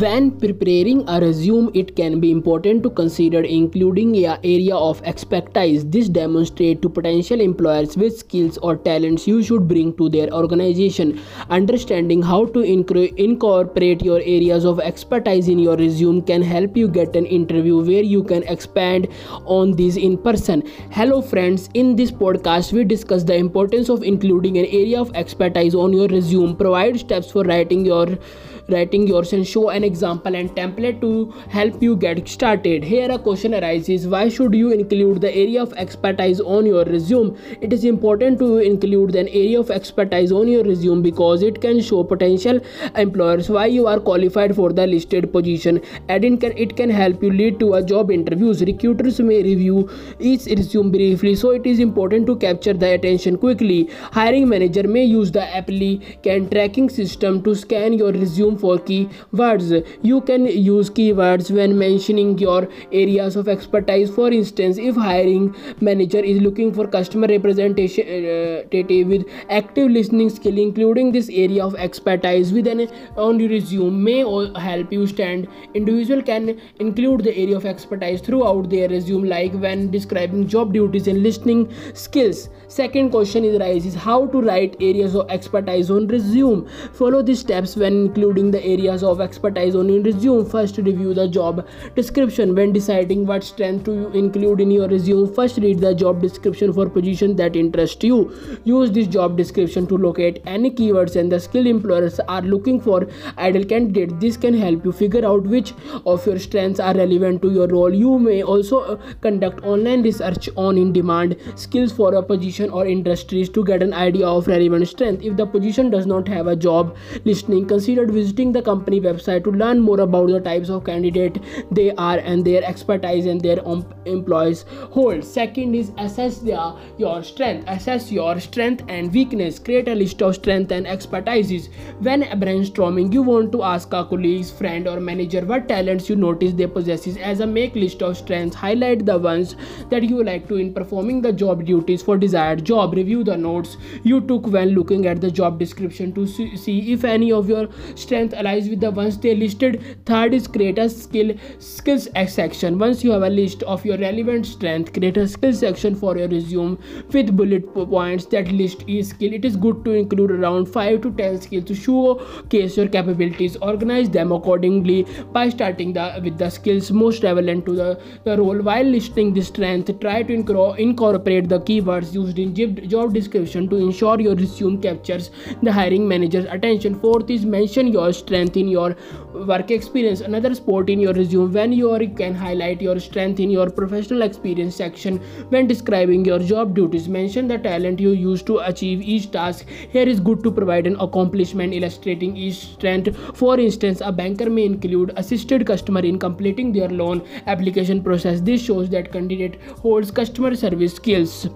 When preparing a resume, it can be important to consider including a area of expertise. This demonstrates to potential employers which skills or talents you should bring to their organization. Understanding how to incorporate your areas of expertise in your resume can help you get an interview where you can expand on these in person. Hello, friends. In this podcast, we discuss the importance of including an area of expertise on your resume, provide steps for writing your writing yours and show an example and template to help you get started. Here a question arises why should you include the area of expertise on your resume? It is important to include an area of expertise on your resume because it can show potential employers why you are qualified for the listed position and it can, it can help you lead to a job interviews. Recruiters may review each resume briefly so it is important to capture the attention quickly. Hiring manager may use the applicant tracking system to scan your resume for keywords. You can use keywords when mentioning your areas of expertise. For instance, if hiring manager is looking for customer representation uh, with active listening skill, including this area of expertise within on your resume may help you stand. Individual can include the area of expertise throughout their resume, like when describing job duties and listening skills. Second question is how to write areas of expertise on resume. Follow these steps when including the areas of expertise on your resume. First, review the job description. When deciding what strength to include in your resume, first read the job description for position that interest you. Use this job description to locate any keywords and the skill employers are looking for ideal candidate. This can help you figure out which of your strengths are relevant to your role. You may also uh, conduct online research on in-demand skills for a position or industries to get an idea of relevant strength. If the position does not have a job listing, consider visiting the company website to learn more about the types of candidate they are and their expertise and their employees hold. Second is assess their your strength. Assess your strength and weakness. Create a list of strength and expertises. When brainstorming you want to ask a colleagues friend or manager what talents you notice they possess. As a make list of strengths highlight the ones that you like to in performing the job duties for desired job. Review the notes you took when looking at the job description to see if any of your strengths strength aligns with the ones they listed. Third is create a skill skills section. Once you have a list of your relevant strength create a skill section for your resume with bullet points that list each skill. It is good to include around 5 to 10 skills to showcase your capabilities. Organize them accordingly by starting the with the skills most relevant to the, the role. While listing the strength try to incorporate the keywords used in job description to ensure your resume captures the hiring manager's attention. Fourth is mention your strength in your work experience. Another sport in your resume when you can highlight your strength in your professional experience section when describing your job duties. Mention the talent you use to achieve each task. Here is good to provide an accomplishment illustrating each strength. For instance a banker may include assisted customer in completing their loan application process. This shows that candidate holds customer service skills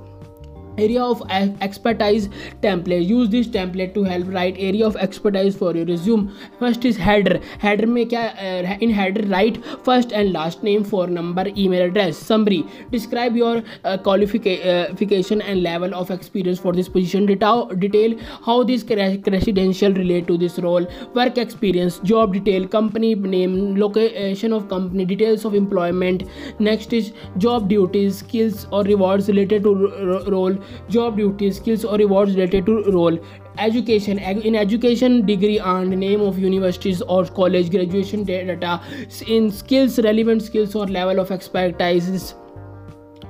area of expertise template. Use this template to help write area of expertise for your resume. First is header. Header kya uh, in header write first and last name phone number email address. Summary. Describe your uh, qualification and level of experience for this position. Detail, detail how this credential relate to this role. Work experience job detail company name location of company details of employment. Next is job duties skills or rewards related to role job duties skills or rewards related to role education in education degree and name of universities or college graduation data in skills relevant skills or level of expertise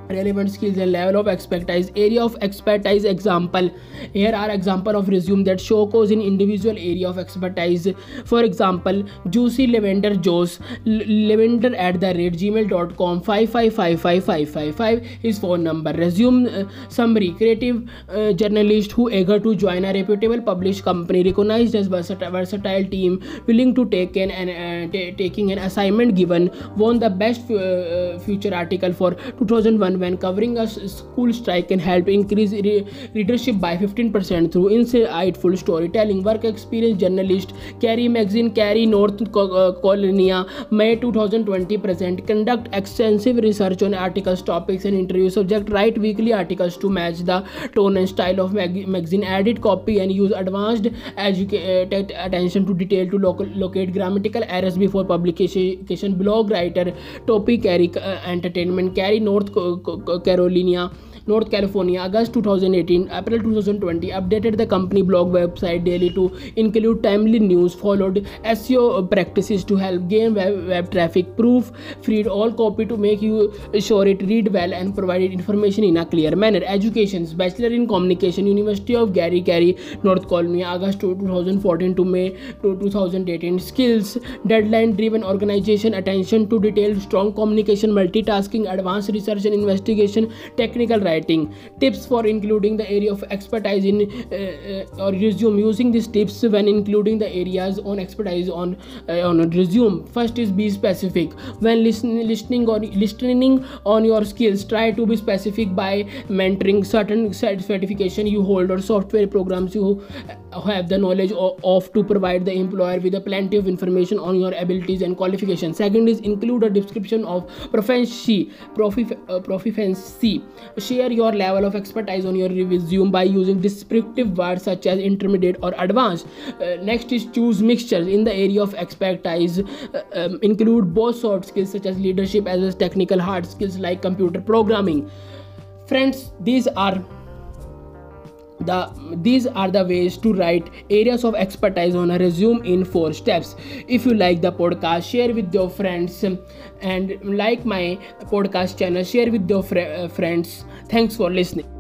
relevant skills and level of expertise. Area of expertise example. Here are example of resume that show cause in individual area of expertise. For example juicy lavender joes lavender at the rate gmail.com 5555555 his phone number. Resume uh, summary. Creative uh, journalist who eager to join a reputable published company recognized as versatile, versatile team willing to take an, uh, taking an assignment given won the best uh, future article for 2001 mentioned when covering a school strike can help increase re- readership by 15% through insightful storytelling. Work experience journalist Carrie Magazine, Carrie North Carolina, May 2020 present. Conduct extensive research on articles, topics, and interview subject. Write weekly articles to match the tone and style of mag- magazine. Edit, copy, and use advanced educated attention to detail to local, locate grammatical errors before publication. Blog writer, topic Carrie uh, Entertainment, Carrie North कैरोलिनिया North California, August 2018, April 2020, updated the company blog website daily to include timely news, followed SEO practices to help gain web, web traffic, proof freed all copy to make you sure it read well and provided information in a clear manner. Educations, Bachelor in Communication, University of Gary, Gary, North California, August 2014 to May 2018. Skills, deadline driven organization, attention to detail, strong communication, multitasking, advanced research and investigation, technical writing writing tips for including the area of expertise in uh, uh, or resume using these tips when including the areas on expertise on uh, on a resume. First is be specific. When listening listening or listening on your skills try to be specific by mentoring certain certification you hold or software programs you have the knowledge of, to provide the employer with a plenty of information on your abilities and qualifications. Second is include a description of proficiency proficiency share your level of expertise on your resume by using descriptive words such as intermediate or advanced. Uh, next is choose mixtures in the area of expertise. Uh, um, include both soft skills such as leadership as well as technical hard skills like computer programming. Friends these are the these are the ways to write areas of expertise on a resume in four steps. If you like the podcast share with your friends. And like my podcast channel share with your fr- uh, friends. Thanks for listening